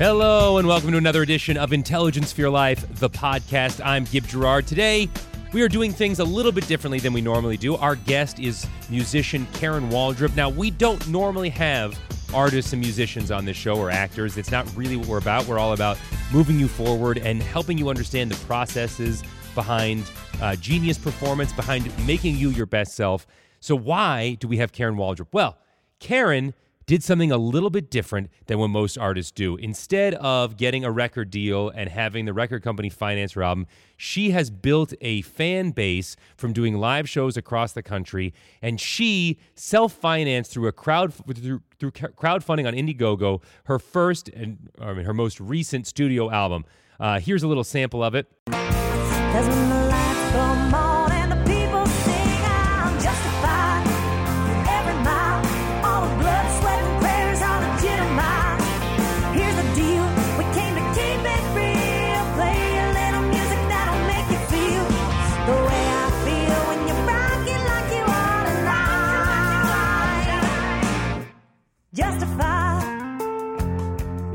Hello, and welcome to another edition of Intelligence for Your Life, the podcast. I'm Gib Gerard. Today, we are doing things a little bit differently than we normally do. Our guest is musician Karen Waldrup. Now, we don't normally have artists and musicians on this show or actors. It's not really what we're about. We're all about moving you forward and helping you understand the processes behind uh, genius performance, behind making you your best self. So, why do we have Karen Waldrup? Well, Karen did something a little bit different than what most artists do. Instead of getting a record deal and having the record company finance her album, she has built a fan base from doing live shows across the country, and she self-financed through a crowd through, through crowdfunding on Indiegogo her first and I mean her most recent studio album. Uh, here's a little sample of it.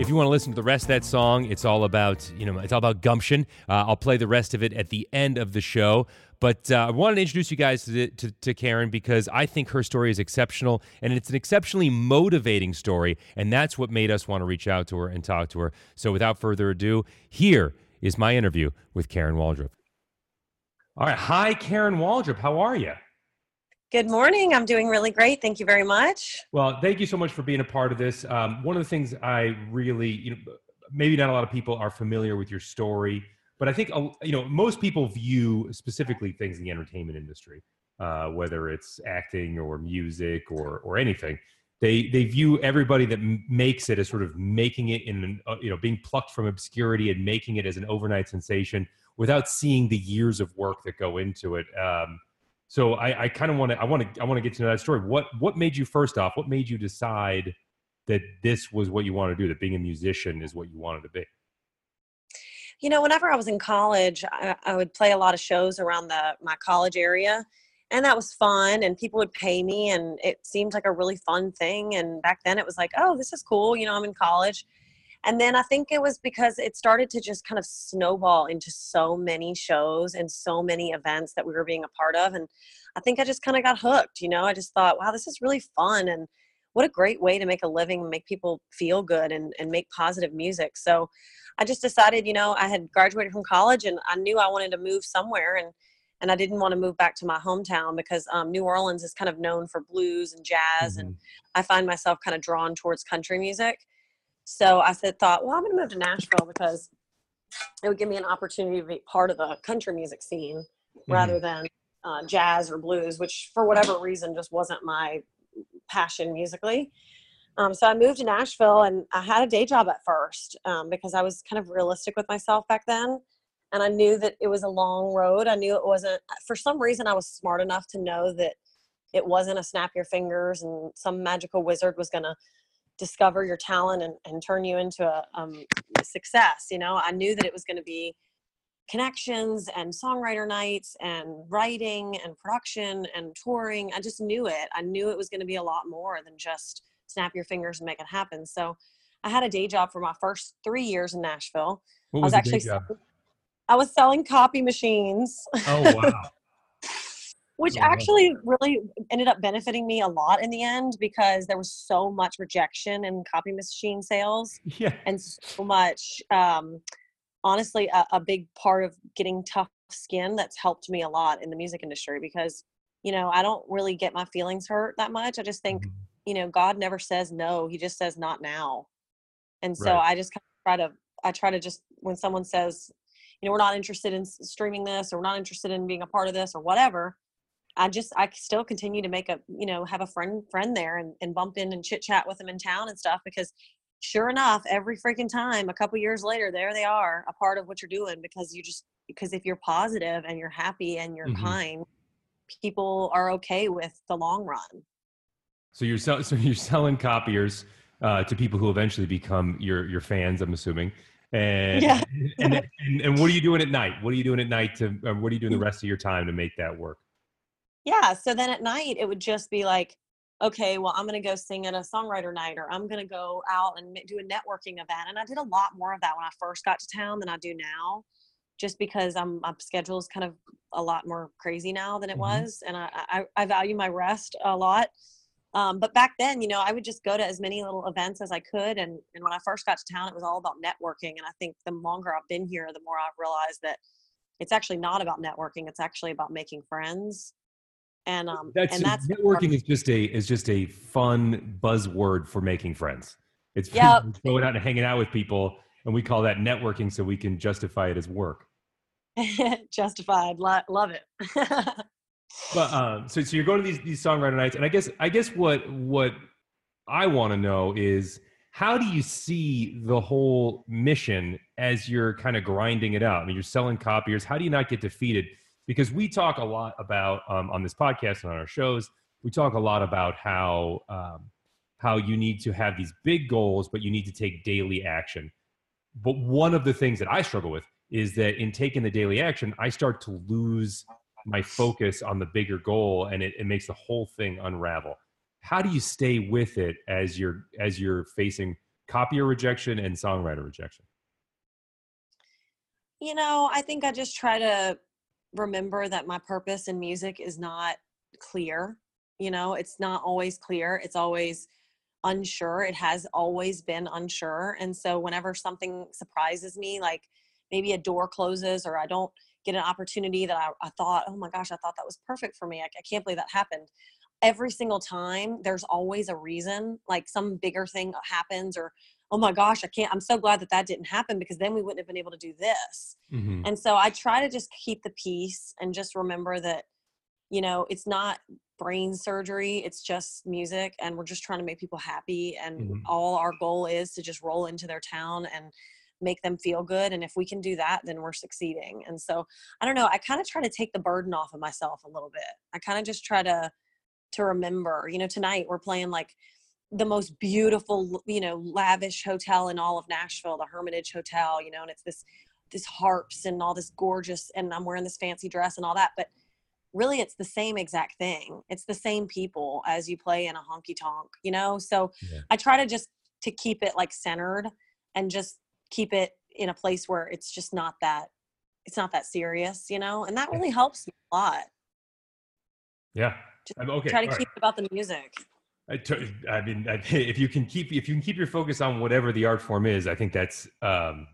If you want to listen to the rest of that song, it's all about you know it's all about gumption. Uh, I'll play the rest of it at the end of the show. But uh, I wanted to introduce you guys to, to, to, Karen because I think her story is exceptional and it's an exceptionally motivating story. And that's what made us want to reach out to her and talk to her. So without further ado, here is my interview with Karen Waldrup. All right. Hi, Karen Waldrup. How are you? Good morning. I'm doing really great. Thank you very much. Well, thank you so much for being a part of this. Um, one of the things I really, you know, maybe not a lot of people are familiar with your story, but I think, you know, most people view specifically things in the entertainment industry, uh, whether it's acting or music or, or anything. They, they view everybody that makes it as sort of making it in, uh, you know, being plucked from obscurity and making it as an overnight sensation without seeing the years of work that go into it. Um, so I, I kind of want to, I want to, I want to get to know that story. What, what made you first off? What made you decide that this was what you want to do? That being a musician is what you wanted to be? You know, whenever I was in college, I, I would play a lot of shows around the my college area, and that was fun. And people would pay me, and it seemed like a really fun thing. And back then, it was like, oh, this is cool. You know, I'm in college and then I think it was because it started to just kind of snowball into so many shows and so many events that we were being a part of. And I think I just kind of got hooked, you know, I just thought, wow, this is really fun. And what a great way to make a living make people feel good and, and make positive music. So I just decided, you know, I had graduated from college and I knew I wanted to move somewhere and and I didn't want to move back to my hometown because um, New Orleans is kind of known for blues and jazz, mm-hmm. and I find myself kind of drawn towards country music. So I said, thought, well, I'm going to move to Nashville because it would give me an opportunity to be part of the country music scene mm-hmm. rather than uh, jazz or blues, which for whatever reason just wasn't my passion musically. Um, so I moved to Nashville and I had a day job at first um, because I was kind of realistic with myself back then. And I knew that it was a long road. I knew it wasn't, for some reason, I was smart enough to know that it wasn't a snap your fingers and some magical wizard was going to discover your talent and, and turn you into a, um, success. You know, I knew that it was going to be connections and songwriter nights and writing and production and touring. I just knew it. I knew it was going to be a lot more than just snap your fingers and make it happen. So I had a day job for my first three years in Nashville. What was, I was actually I was selling copy machines. Oh wow. Which actually really ended up benefiting me a lot in the end because there was so much rejection in copy machine sales yeah. and so much um, honestly a, a, big part of getting tough skin that's helped me a lot in the music industry because you know i don't really get my feelings hurt that much i just think mm-hmm. you know god never says no he just says not now and so right. i just kind of try to i try to just when someone says you know we're not interested in streaming this or we're not interested in being a part of this or whatever I just I still continue to make a you know have a friend friend there and, and bump in and chit chat with them in town and stuff because sure enough every freaking time a couple years later there they are a part of what you're doing because you just because if you're positive and you're happy and you're mm-hmm. kind people are okay with the long run so you're sell- so you're selling copiers uh, to people who eventually become your your fans I'm assuming and, yeah. and, and, and what are you doing at night what are you doing at night to uh, what are you doing the rest of your time to make that work yeah so then at night it would just be like okay, well, I'm going to go sing at a songwriter night or I'm going to go out and do a networking event. And I did a lot more of that when I first got to town than I do now, just because I'm, my schedule is kind of a lot more crazy now than it mm-hmm. was. And I, I, I, value my rest a lot. Um, but back then, you know, I would just go to as many little events as I could. And, and when I first got to town, it was all about networking. And I think the longer I've been here, the more I've realized that it's actually not about networking. It's actually about making friends and um that's, and that's networking is just a is just a fun buzzword for making friends. It's yep. going out and hanging out with people and we call that networking so we can justify it as work. Justified. Love it. But um so, so you're going to these these songwriter nights and i guess i guess what what i want to know is how do you see the whole mission as you're kind of grinding it out? I mean you're selling copiers. How do you not get defeated because we talk a lot about um, on this podcast and on our shows we talk a lot about how um, how you need to have these big goals but you need to take daily action. But one of the things that i struggle with is that in taking the daily action i start to lose my focus on the bigger goal and it, it makes the whole thing unravel. How do you stay with it as you're as you're facing copier rejection and songwriter rejection? You know i think i just try to remember that my purpose in music is not clear. You know, it's not always clear. It's always unsure. It has always been unsure. And so whenever something surprises me, like maybe a door closes or I don't get an opportunity that I, I thought, oh my gosh, I thought that was perfect for me. I, I can't believe that happened. Every single time, there's always a reason, like some bigger thing happens or oh my gosh, I can't, I'm so glad that that didn't happen because then we wouldn't have been able to do this. Mm-hmm. And so I try to just keep the peace and just remember that, you know, it's not brain surgery, it's just music and we're just trying to make people happy. And mm-hmm. all our goal is to just roll into their town and make them feel good. And if we can do that, then we're succeeding. And so I don't know, I kind of try to take the burden off of myself a little bit. I kind of just try to, to remember, you know, tonight we're playing like the most beautiful, you know, lavish hotel in all of Nashville, the Hermitage Hotel, you know, and it's this this harps and all this gorgeous and I'm wearing this fancy dress and all that, but really it's the same exact thing. It's the same people as you play in a honky tonk, you know? So yeah. I try to just to keep it like centered and just keep it in a place where it's just not that it's not that serious, you know? And that really helps me a lot. Yeah. Just okay. Try to All keep right. it about the music. I, t- I mean, if you can keep if you can keep your focus on whatever the art form is, I think that's um,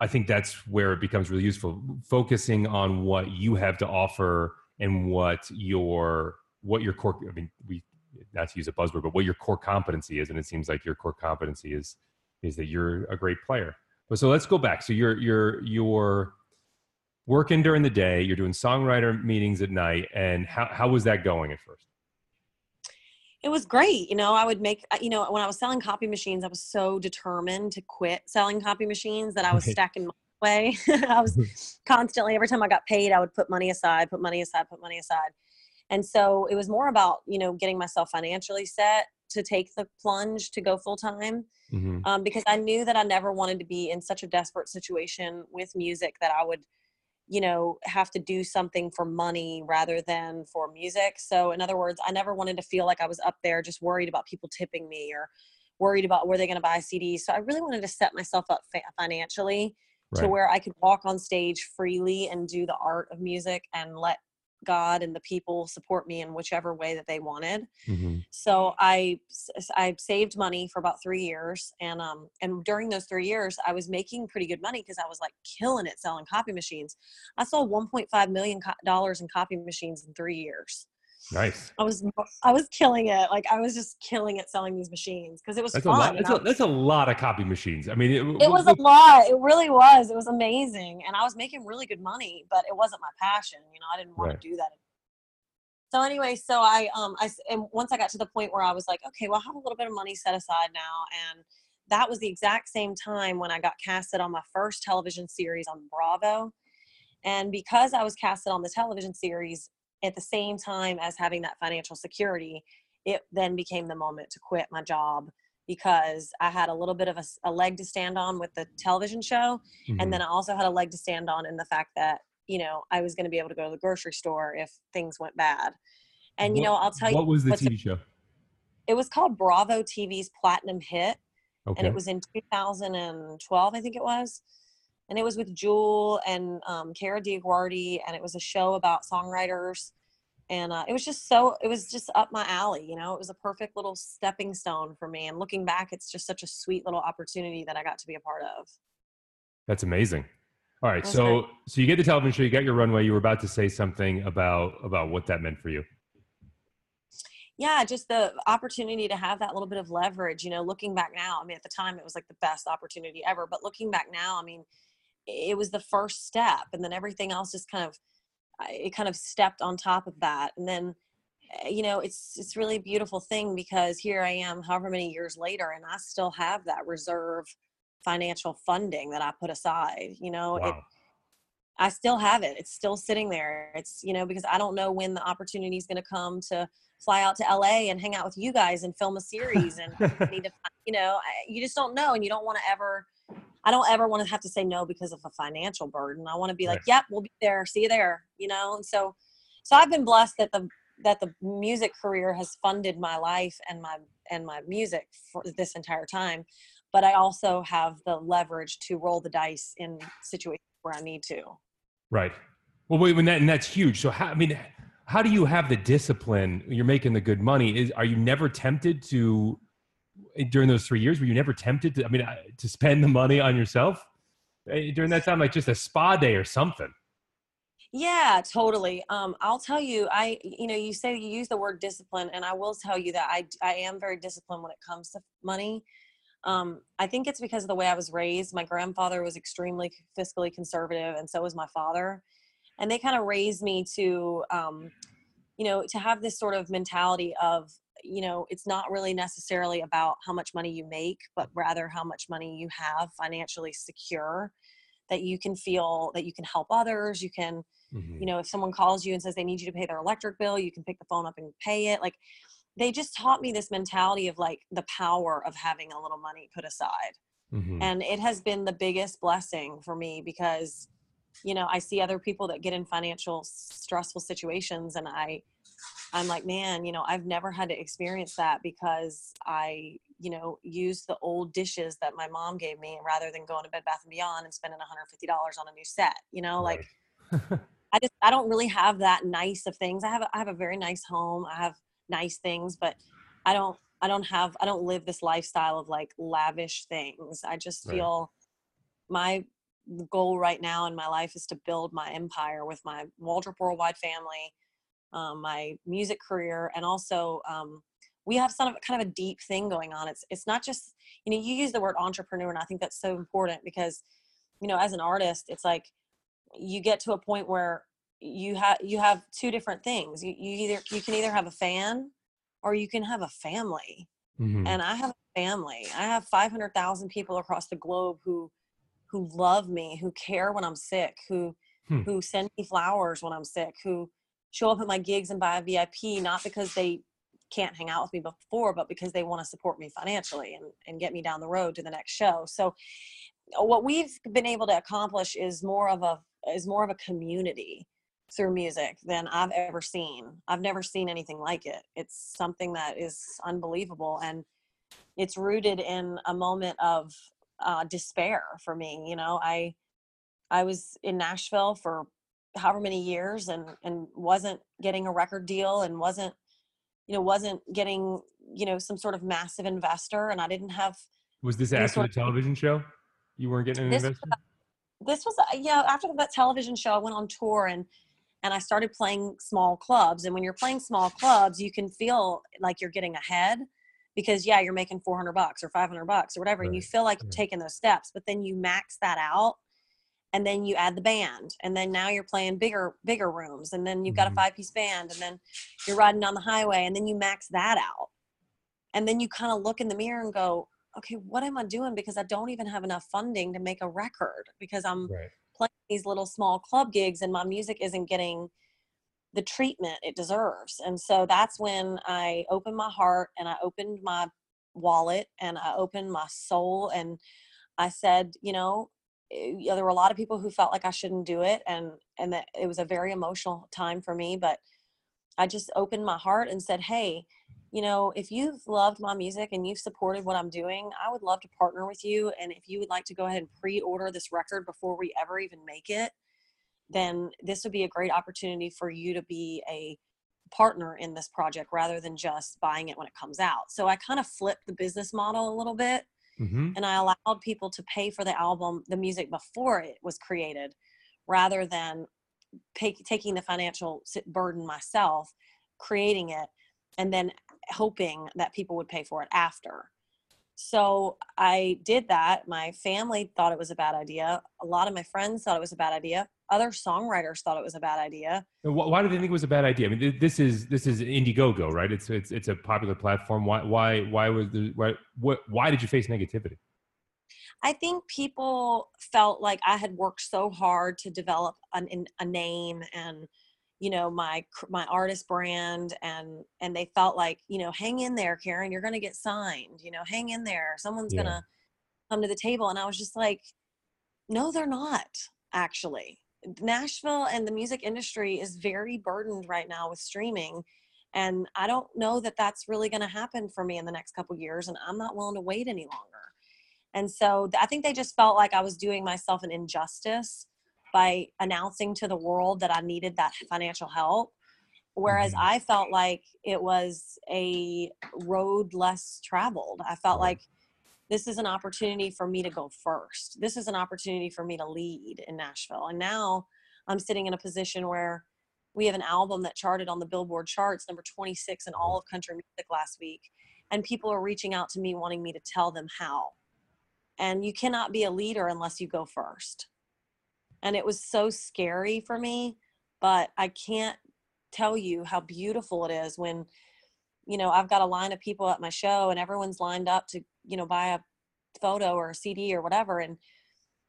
I think that's where it becomes really useful. Focusing on what you have to offer and what your what your core. I mean, we not to use a buzzword, but what your core competency is, and it seems like your core competency is is that you're a great player. But so let's go back. So you're you're you're working during the day. You're doing songwriter meetings at night, and how how was that going at first? It was great. You know, I would make, you know, when I was selling copy machines, I was so determined to quit selling copy machines that I was stacking my way. I was constantly, every time I got paid, I would put money aside, put money aside, put money aside. And so it was more about, you know, getting myself financially set to take the plunge to go full time mm-hmm. um, because I knew that I never wanted to be in such a desperate situation with music that I would you know have to do something for money rather than for music so in other words i never wanted to feel like i was up there just worried about people tipping me or worried about where they're going to buy cds so i really wanted to set myself up financially right. to where i could walk on stage freely and do the art of music and let God and the people support me in whichever way that they wanted. Mm-hmm. So I I saved money for about three years, and um and during those three years, I was making pretty good money because I was like killing it selling copy machines. I sold 1.5 million dollars in copy machines in three years. Nice. I was I was killing it. Like I was just killing it selling these machines because it was that's fun. A lot, that's, a, that's a lot of copy machines. I mean, it, it was a lot. It really was. It was amazing, and I was making really good money, but it wasn't my passion. You know, I didn't want right. to do that. So anyway, so I um I and once I got to the point where I was like, okay, well, I have a little bit of money set aside now, and that was the exact same time when I got casted on my first television series on Bravo. And because I was casted on the television series, at the same time as having that financial security, it then became the moment to quit my job because I had a little bit of a, a leg to stand on with the television show. Mm-hmm. And then I also had a leg to stand on in the fact that, you know, I was going to be able to go to the grocery store if things went bad. And, you know, I'll tell you what was the TV show? it was called Bravo TV's Platinum Hit, Okay. and it was in 2012, I think it was. And it was with Jewel and um, Kara DioGuardi, and it was a show about songwriters. And uh, it was just so, it was just up my alley, you know. It was a perfect little stepping stone for me. And looking back, it's just such a sweet little opportunity that I got to be a part of. That's amazing. All right, That's so great. so you get the television show, you got your runway. You were about to say something about about what that meant for you. yeah just the opportunity to have that little bit of leverage you know looking back now i mean at the time it was like the best opportunity ever but looking back now i mean it was the first step and then everything else just kind of it kind of stepped on top of that and then eh, you know it's it's really a beautiful thing because here i am however many years later and i still have that reserve financial funding that i put aside you know it I still have it. It's still sitting there. It's, you know, because I don't know when the opportunity is going to come to fly out to LA and hang out with you guys and film a series. And I need to, you know, I, you just don't know. And you don't want to ever, I don't ever want to have to say no because of a financial burden. I want to be like, Right. yep, we'll be there. See you there, you know? And so, so I've been blessed that the, that the music career has funded my life and my, and my music for this entire time. But I also have the leverage to roll the dice in situations where I need to. Right. Well, wait, when that and that's huge. So how I mean, how do you have the discipline? You're making the good money. Is are you never tempted to during those three years? Were you never tempted to? I mean, to spend the money on yourself Eh, during that time, like just a spa day or something? Yeah, totally. Um, I'll tell you, I, you know, you say you use the word discipline, and I will tell you that I, I am very disciplined when it comes to money. Um, I think it's because of the way I was raised. My grandfather was extremely fiscally conservative, and so was my father, and they kind of raised me to, um, you know, to have this sort of mentality of, you know, it's not really necessarily about how much money you make, but rather how much money you have financially secure, that you can feel that you can help others, you can Mhm. you know if someone calls you and says they need you to pay their electric bill you can pick the phone up and pay it like they just taught me this mentality of like the power of having a little money put aside Mhm. and it has been the biggest blessing for me because you know i see other people that get in financial stressful situations and i i'm like man you know i've never had to experience that because i you know used the old dishes that my mom gave me rather than going to bed bath and beyond and spending $150 on a new set you know like I just I don't really have that nice of things. I have a, I have a very nice home. I have nice things, but I don't I don't have I don't live this lifestyle of like lavish things. I just Right. feel my goal right now in my life is to build my empire with my Waldrup Worldwide family, um, my music career, and also um, we have some of kind of a deep thing going on. It's it's not just you know you use the word entrepreneur, and I think that's so important because you know as an artist, it's like you get to a point where you have you have two different things. You, you either you can either have a fan or you can have a family Mhm. and I have a family. I have 500,000 people across the globe who who love me, who care when I'm sick, who Hmm. who send me flowers when I'm sick, who show up at my gigs and buy a VIP not because they can't hang out with me before, but because they want to support me financially and, and get me down the road to the next show. So what we've been able to accomplish is more of a is more of a community through music than I've ever seen. I've never seen anything like it. It's something that is unbelievable and it's rooted in a moment of uh, despair for me. You know, I I was in Nashville for however many years and and wasn't getting a record deal and wasn't you know wasn't getting you know some sort of massive investor and I didn't have Was this after sort the television show? You weren't getting an This- investor? this was uh, yeah after that television show i went on tour and and i started playing small clubs and when you're playing small clubs you can feel like you're getting ahead because yeah you're making 400 bucks or 500 bucks or whatever and you feel like you're taking those steps but then you max that out and then you add the band and then now you're playing bigger bigger rooms and then you've got a mm-hmm. five piece band and then you're riding down the highway and then you max that out and then you kind of look in the mirror and go okay what am i doing because i don't even have enough funding to make a record because i'm Right. playing these little small club gigs and my music isn't getting the treatment it deserves. And so that's when I opened my heart and I opened my wallet and I opened my soul and I said, you know, eh, yeah, there were a lot of people who felt like I shouldn't do it and and that it was a very emotional time for me, but I just opened my heart and said, Hey, you know, if you've loved my music and you've supported what I'm doing, I would love to partner with you. And if you would like to go ahead and pre order this record before we ever even make it, then this would be a great opportunity for you to be a partner in this project rather than just buying it when it comes out. So I kind of flipped the business model a little bit mm-hmm. and I allowed people to pay for the album, the music before it was created rather than pay, taking the financial burden myself, creating it, and then hoping that people would pay for it after. So I did that. My family thought it was a bad idea. A lot of my friends thought it was a bad idea. Other songwriters thought it was a bad idea. Why did they think it was a bad idea? I mean, this is this is Indiegogo, right? It's it's it's a popular platform. Why why why was the why what why did you face negativity? I think people felt like I had worked so hard to develop an, a name and you know my my artist brand and and they felt like you know hang in there karen you're gonna get signed you know hang in there someone's yeah. gonna come to the table. And i was just like no they're not actually. Nashville and the music industry is very burdened right now with streaming and i don't know that that's really going to happen for me in the next couple years and i'm not willing to wait any longer. And so i think they just felt like i was doing myself an injustice by announcing to the world that I needed that financial help. Whereas mm-hmm. I felt like it was a road less traveled. I felt like this is an opportunity for me to go first. This is an opportunity for me to lead in Nashville. And now I'm sitting in a position where we have an album that charted on the Billboard charts, number 26 in all of country music last week. And people are reaching out to me wanting me to tell them how. And you cannot be a leader unless you go first and it was so scary for me but i can't tell you how beautiful it is when you know i've got a line of people at my show and everyone's lined up to you know buy a photo or a cd or whatever and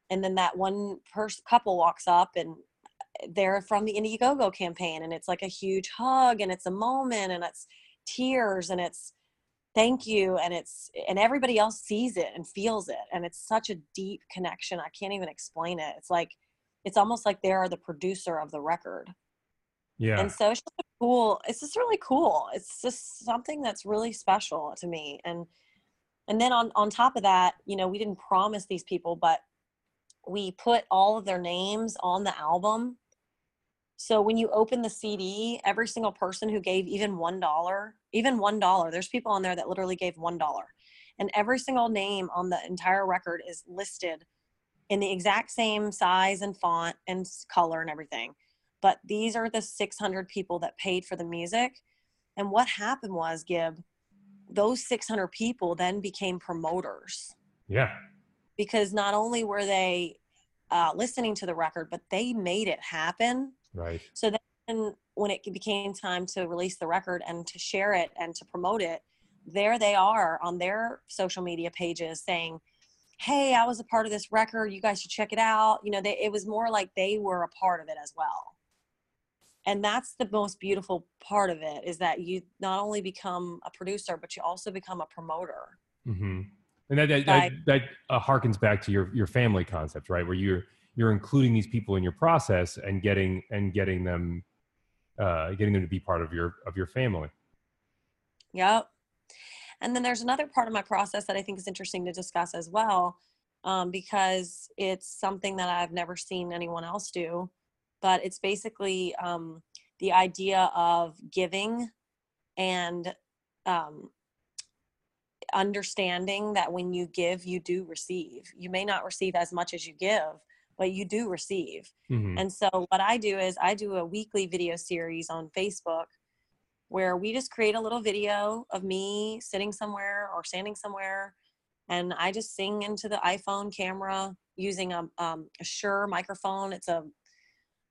and then that one person couple walks up and eh, they're from the indiegogo campaign and it's like a huge hug and it's a moment and it's tears and it's thank you and it's eh, and everybody else sees it and feels it and it's such a deep connection i can't even explain it. It's like it's almost like they are the producer of the record. Yeah. And so it's just cool. It's just really cool. It's just something that's really special to me. And and then on on top of that, you know, we didn't promise these people, but we put all of their names on the album. So when you open the CD, every single person who gave even one dollar, even one dollar, there's people on there that literally gave one dollar. And every single name on the entire record is listed in the exact same size and font and color and everything. But these are the 600 people that paid for the music. And what happened was, Gib, those 600 people then became promoters. Yeah. Because not only were they uh, listening to the record, but they made it happen. Right. So then when it became time to release the record and to share it and to promote it, there they are on their social media pages saying, hey i was a part of this record you guys should check it out you know they, it was more like they were a part of it as well. And that's the most beautiful part of it is that you not only become a producer but you also become a promoter. Mm-hmm. and that that, that, that uh, harkens back to your your family concept right? Where you're you're including these people in your process and getting and getting them uh, getting them to be part of your of your family. Yep and then there's another part of my process that I think is interesting to discuss as well, um, because it's something that I've never seen anyone else do. But it's basically um, the idea of giving and um, understanding that when you give, you do receive. You may not receive as much as you give, but you do receive. Mm-hmm. And so, what I do is I do a weekly video series on Facebook where we just create a little video of me sitting somewhere or standing somewhere and i just sing into the iphone camera using a, um, a microphone. It's a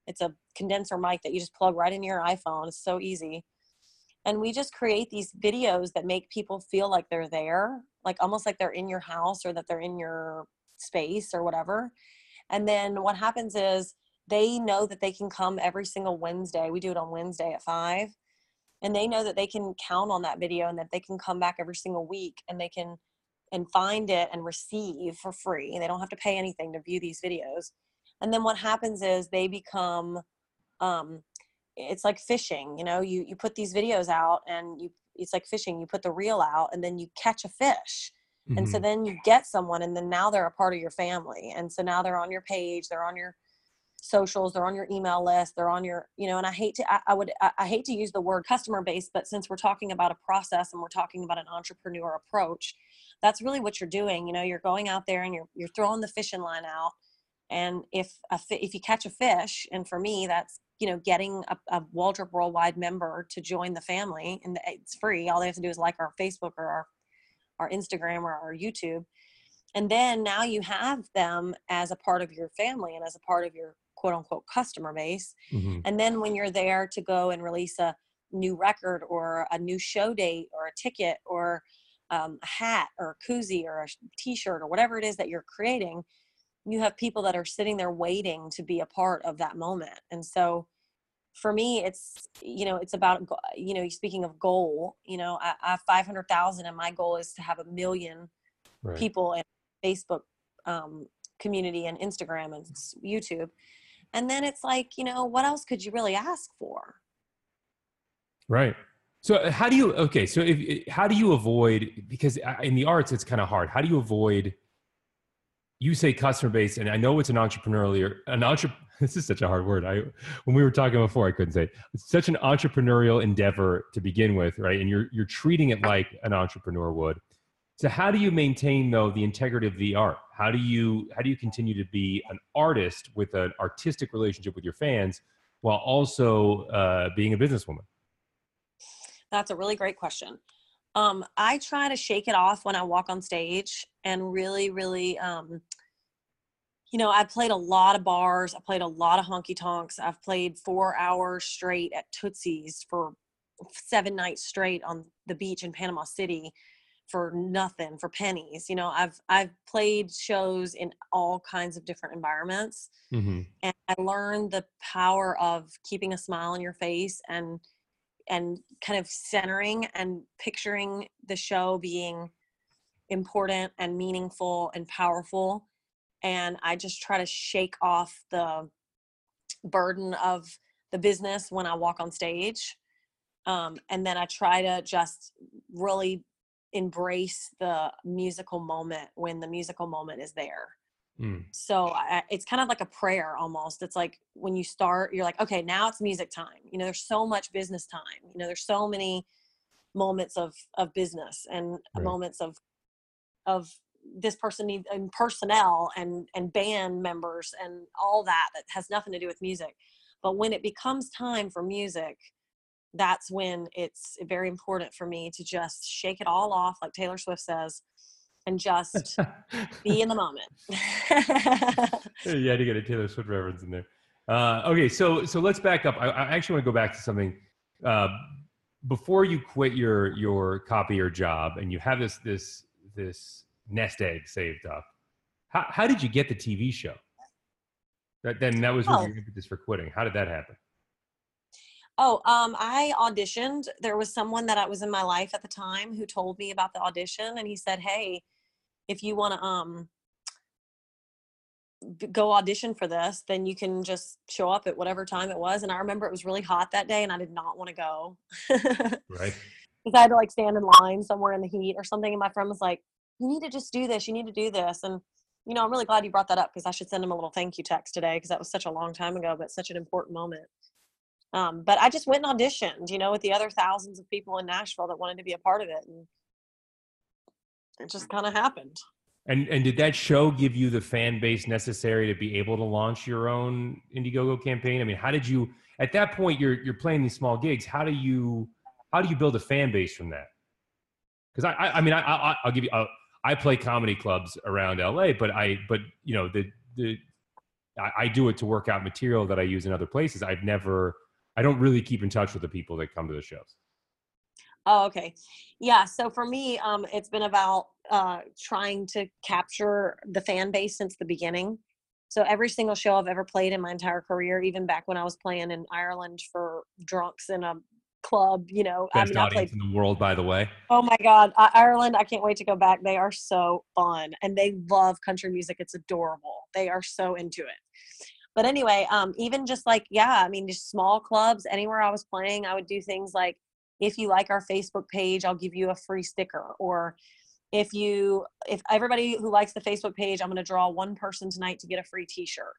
it's a condenser mic that you just plug right into your iphone. It's so easy. And we just create these videos that make people feel like they're there like almost like they're in your house or that they're in your space or whatever. And then what happens is they know that they can come every single wednesday. We do it on wednesday at five and they know that they can count on that video and that they can come back every single week and they can and find it and receive for free and they don't have to pay anything to view these videos and then what happens is they become um, it's like fishing you know you you put these videos out and you it's like fishing you put the reel out and then you catch a fish mm-hmm. and so mm-hmm. then you get someone and then now they're a part of your family and so now they're on your page they're on your socials they're on your email list they're on your you know and i hate to i, I would I, I hate to use the word customer base but since we're talking about a process and we're talking about an entrepreneur approach that's really what you're doing you know you're going out there and you're you're throwing the fishing line out and if a if you catch a fish and for me that's you know getting a, a waldrup worldwide member to join the family and it's free all they have to do is like our facebook or our our instagram or our youtube and then now you have them as a part of your family and as a part of your quote unquote customer base mm-hmm. and then when you're there to go and release a new record or a new show date or a ticket or um, a hat or a koozie or a t-shirt or whatever it is that you're creating you have people that are sitting there waiting to be a part of that moment and so for me it's you know it's about you know speaking of goal you know i, I have 500000 and my goal is to have a million right. people in facebook um, community and instagram and youtube and then it's like you know what else could you really ask for right so uh, how do you okay so if how do you avoid because uh, in the arts it's kind of hard how do you avoid you say customer base, and I know it's an entrepreneurial an entre, This is such a hard word. I when we were talking before, I couldn't say. It. It's such an entrepreneurial endeavor to begin with, right? And you're you're treating it like an entrepreneur would. So how do you maintain though the integrity of the art? How do you how do you continue to be an artist with an artistic relationship with your fans while also uh, being a businesswoman? That's a really great question. Um, I try to shake it off when I walk on stage and really, really, um, you know, I played a lot of bars. I played a lot of honky tonks. I've played four hours straight at Tootsie's for seven nights straight on the beach in Panama City for nothing, for pennies. You know, I've I've played shows in all kinds of different environments, mm-hmm. and I learned the power of keeping a smile on your face and and kind of centering and picturing the show being important and meaningful and powerful and i just try to shake off the burden of the business when i walk on stage um, and then i try to just really embrace the musical moment when the musical moment is there Mm. So I, it's kind of like a prayer almost. It's like when you start, you're like, okay, now it's music time. You know, there's so much business time. You know, there's so many moments of of business and right. moments of of this person needs and personnel and and band members and all that that has nothing to do with music. But when it becomes time for music, that's when it's very important for me to just shake it all off, like Taylor Swift says, and just be in the moment. you had to get a Taylor Swift reference in there. Uh, okay, so so let's back up. I, I actually want to go back to something. Uh, before you quit your your copier job and you have this this this nest egg saved up, how how did you get the TV show? That then that was oh. your impetus for quitting. How did that happen? Oh, um, I auditioned. There was someone that I was in my life at the time who told me about the audition, and he said, "Hey, if you want to um go audition for this, then you can just show up at whatever time it was. And I remember it was really hot that day and I did not want to go. right. Because I had to like stand in line somewhere in the heat or something. And my friend was like, You need to just do this. You need to do this. And, you know, I'm really glad you brought that up because I should send him a little thank you text today because that was such a long time ago, but such an important moment. Um, but I just went and auditioned, you know, with the other thousands of people in Nashville that wanted to be a part of it. And it just kind of happened. And and did that show give you the fan base necessary to be able to launch your own Indiegogo campaign? I mean, how did you at that point you're you're playing these small gigs? How do you how do you build a fan base from that? Because I, I, I mean I, I will give you I'll, I play comedy clubs around LA, but I but you know the the I, I do it to work out material that I use in other places. I've never I don't really keep in touch with the people that come to the shows. Oh, okay. Yeah. So for me, um, it's been about uh, trying to capture the fan base since the beginning. So every single show I've ever played in my entire career, even back when I was playing in Ireland for drunks in a club, you know, best I mean, audience I played, in the world, by the way. Oh my God, I, Ireland! I can't wait to go back. They are so fun, and they love country music. It's adorable. They are so into it. But anyway, um, even just like, yeah, I mean, just small clubs, anywhere I was playing, I would do things like, if you like our Facebook page, I'll give you a free sticker. Or if you, if everybody who likes the Facebook page, I'm going to draw one person tonight to get a free T-shirt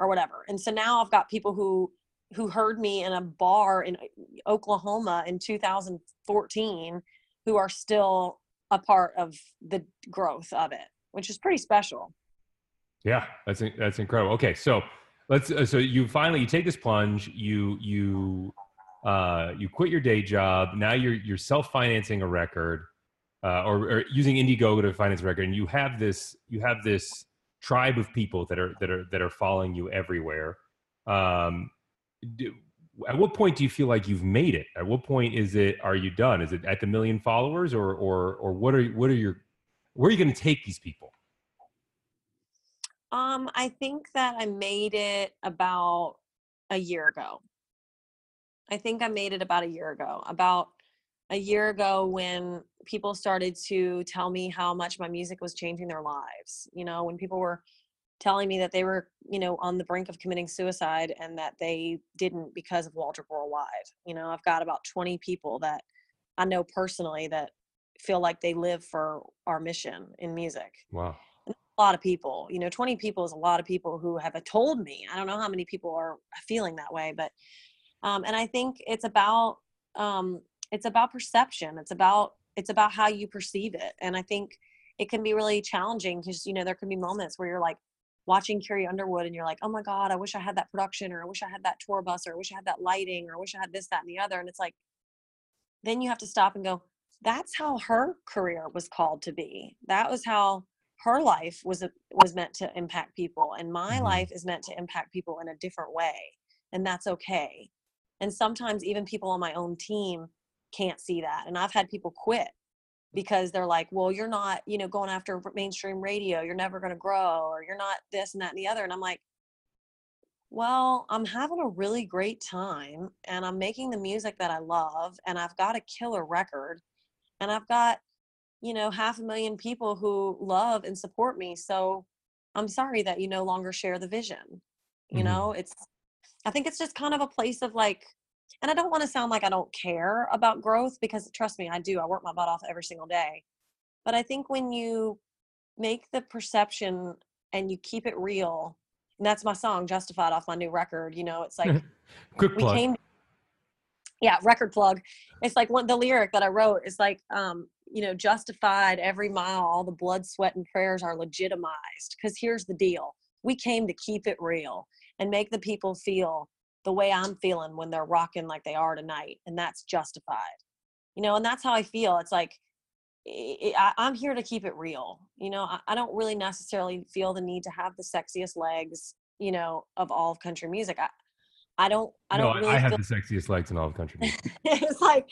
or whatever. And so now I've got people who who heard me in a bar in Oklahoma in 2014 who are still a part of the growth of it, which is pretty special. Yeah, that's that's incredible. Okay, so let's uh, so you finally you take this plunge you you uh you quit your day job. Now you're you're self-financing a record uh, or, or using indiegogo to finance a record and you have this you have this tribe of people that are that are that are following you everywhere. Um do, at what point do you feel like you've made it? At what point is it are you done? Is it at the million followers or or or what are what are your where are you going to take these people um, I think that I made it about a year ago. I think I made it about a year ago. About a year ago when people started to tell me how much my music was changing their lives. You know, when people were telling me that they were, you know, on the brink of committing suicide and that they didn't because of Waldrup Worldwide. You know, I've got about 20 people that I know personally that feel like they live for our mission in music. Wow lot of people you know 20 people is a lot of people who have told me i don't know how many people are feeling that way but um, and i think it's about um, it's about perception it's about it's about how you perceive it and i think it can be really challenging because you know there can be moments where you're like watching Carrie Underwood and you're like, oh my God, I wish I had that production or I wish I had that tour bus or I wish I had that lighting or I wish I had this, that, and the other. And it's like, then you have to stop and go, that's how her career was called to be. That was how her life was a, was meant to impact people and my mm-hmm. life is meant to impact people in a different way and that's okay and sometimes even people on my own team can't see that and i've had people quit because they're like well you're not you know going after mainstream radio you're never going to grow or you're not this and that and the other and i'm like well i'm having a really great time and i'm making the music that i love and i've got a killer record and i've got you know half a million people who love and support me so i'm sorry that you no longer share the vision you mm-hmm. know it's i think it's just kind of a place of like and i don't want to sound like i don't care about growth because trust me i do i work my butt off every single day but i think when you make the perception and you keep it real and that's my song justified off my new record you know it's like quick plug. we came yeah record plug it's like one the lyric that i wrote is like um you know justified every mile all the blood sweat and prayers are legitimized because here's the deal we came to keep it real and make the people feel the way i'm feeling when they're rocking like they are tonight and that's justified. You know and that's how i feel it's like I, am here to keep it real you know I, don't really necessarily feel the need to have the sexiest legs you know of all of country music I, I don't. I don't. No, really I have the sexiest legs in all of country. it's like,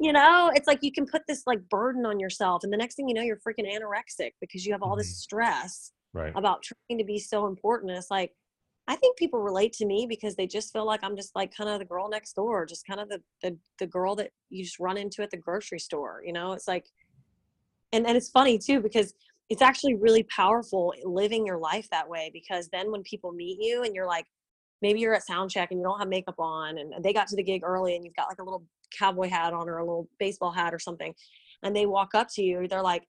you know, it's like you can put this like burden on yourself, and the next thing you know, you're freaking anorexic because you have all mm-hmm. this stress right. about trying to be so important. And it's like, I think people relate to me because they just feel like I'm just like kind of the girl next door, just kind of the the the girl that you just run into at the grocery store. You know, it's like, and and it's funny too because it's actually really powerful living your life that way because then when people meet you and you're like maybe you're at sound check and you don't have makeup on and they got to the gig early and you've got like a little cowboy hat on or a little baseball hat or something and they walk up to you they're like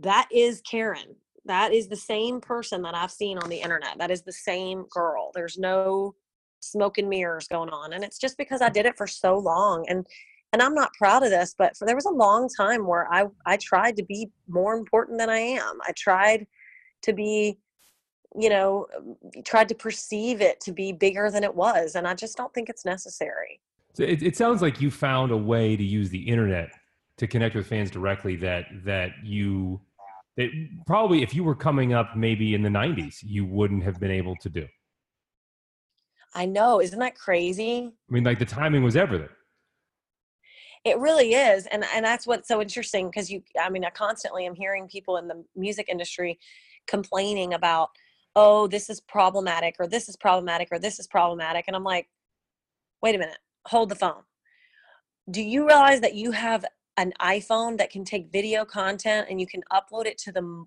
that is karen. That is the same person that i've seen on the internet. That is the same girl. There's no smoke and mirrors going on. And it's just because i did it for so long and and i'm not proud of this but for there was a long time where i i tried to be more important than i am. I tried to be you know um, tried to perceive it to be bigger than it was and i just don't think it's necessary. So it, it sounds like you found a way to use the internet to connect with fans directly that that you that probably if you were coming up maybe in the 90s you wouldn't have been able to do. I know isn't that crazy? I mean like the timing was everything. It really is and and that's what's so interesting because you i mean i constantly am hearing people in the music industry complaining about oh, this is problematic or this is problematic or this is problematic. And I'm like, wait a minute, hold the phone. Do you realize that you have an iPhone that can take video content and you can upload it to the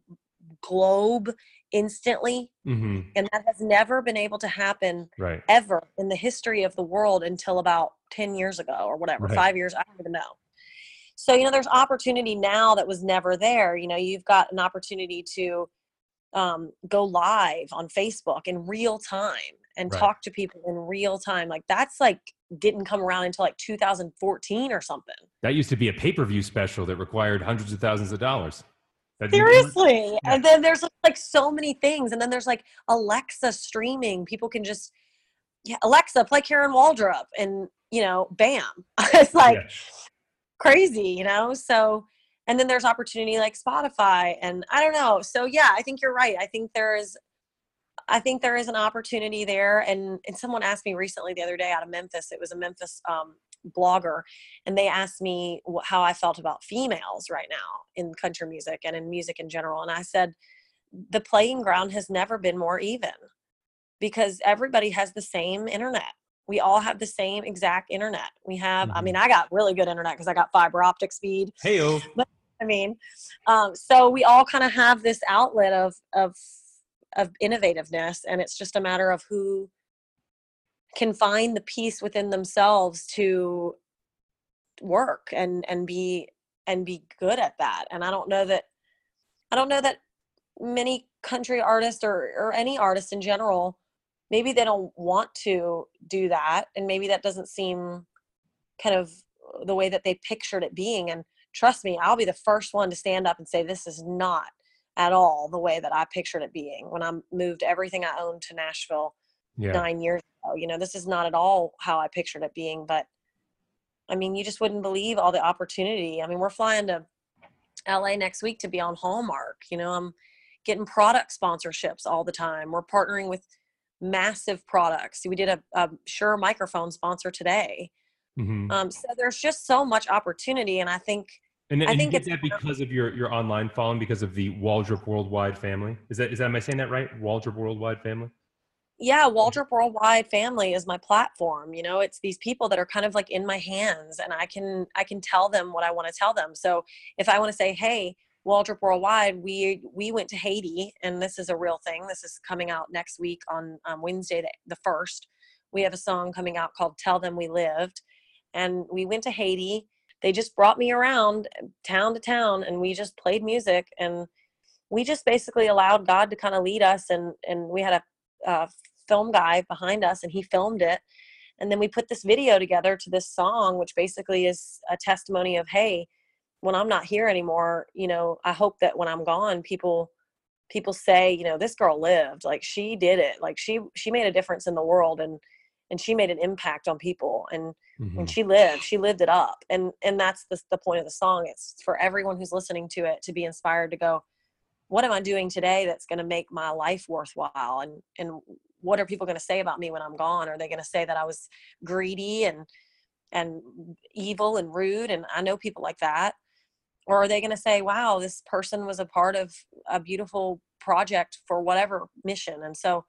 globe instantly hmm and that has never been able to happen Right. ever in the history of the world until about 10 years ago or whatever Right. five years i don't even know so you know there's opportunity now that was never there you know you've got an opportunity to um, go live on facebook in real time and Right. talk to people in real time like that's like didn't come around until like 2014 or something That used to be a pay per view special that required hundreds of thousands of dollars. That- Seriously. Yeah. And then there's like so many things. And then there's like Alexa streaming. People can just, yeah, Alexa, play Karen Waldrup. And, you know, bam. it's like Yeah. crazy, you know? So, and then there's opportunity like Spotify. And I don't know. So, yeah, I think you're right. I think there is. I think there is an opportunity there, and and someone asked me recently the other day out of Memphis. It was a Memphis um, blogger, and they asked me how I felt about females right now in country music and in music in general. And I said, the playing ground has never been more even because everybody has the same internet. We all have the same exact internet. We have, I Mhm. mean, I got really good internet because I got fiber optic speed. Hey-o. I mean, um, so we all kind of have this outlet of of of innovativeness, and it's just a matter of who can find the peace within themselves to work and and be and be good at that. And I don't know that I don't know that many country artists or or any artist in general maybe they don't want to do that and maybe that doesn't seem kind of uh, the way that they pictured it being and trust me i'll be the first one to stand up and say this is not at all the way that i pictured it being when i moved everything i owned to nashville Yeah. nine years ago. You know this is not at all how i pictured it being but i mean you just wouldn't believe all the opportunity. I mean we're flying to la next week to be on hallmark you know i'm getting product sponsorships all the time. We're partnering with massive products we did a, a Shure microphone sponsor today Mhm. um, so there's just so much opportunity and i think And, I and think you did it's- that because of your, your online following, because of the Waldrup Worldwide family. Is that is that am I saying that right? Waldrup Worldwide family. yeah waldrup worldwide family is my platform you know it's these people that are kind of like in my hands and i can i can tell them what i want to tell them so if i want to say hey waldrup worldwide we we went to haiti and this is a real thing this is coming out next week on um, wednesday the, first. We have a song coming out called tell them we lived and we went to haiti. They just brought me around uh, town to town and we just played music and we just basically allowed god to kind of lead us and and we had a uh, film guy behind us and he filmed it. And then we put this video together to this song which basically is a testimony of hey when i'm not here anymore you know i hope that when i'm gone people people say you know this girl lived like she did it like she she made a difference in the world and and she made an impact on people and Mhm. and she lived she lived it up. And and that's the, the point of the song it's for everyone who's listening to it to be inspired to go what am i doing today that's going to make my life worthwhile? And and what are people going to say about me when i'm gone? Are they going to say that i was greedy and and evil and rude? And i know people like that or are they going to say wow this person was a part of a beautiful project for whatever mission and so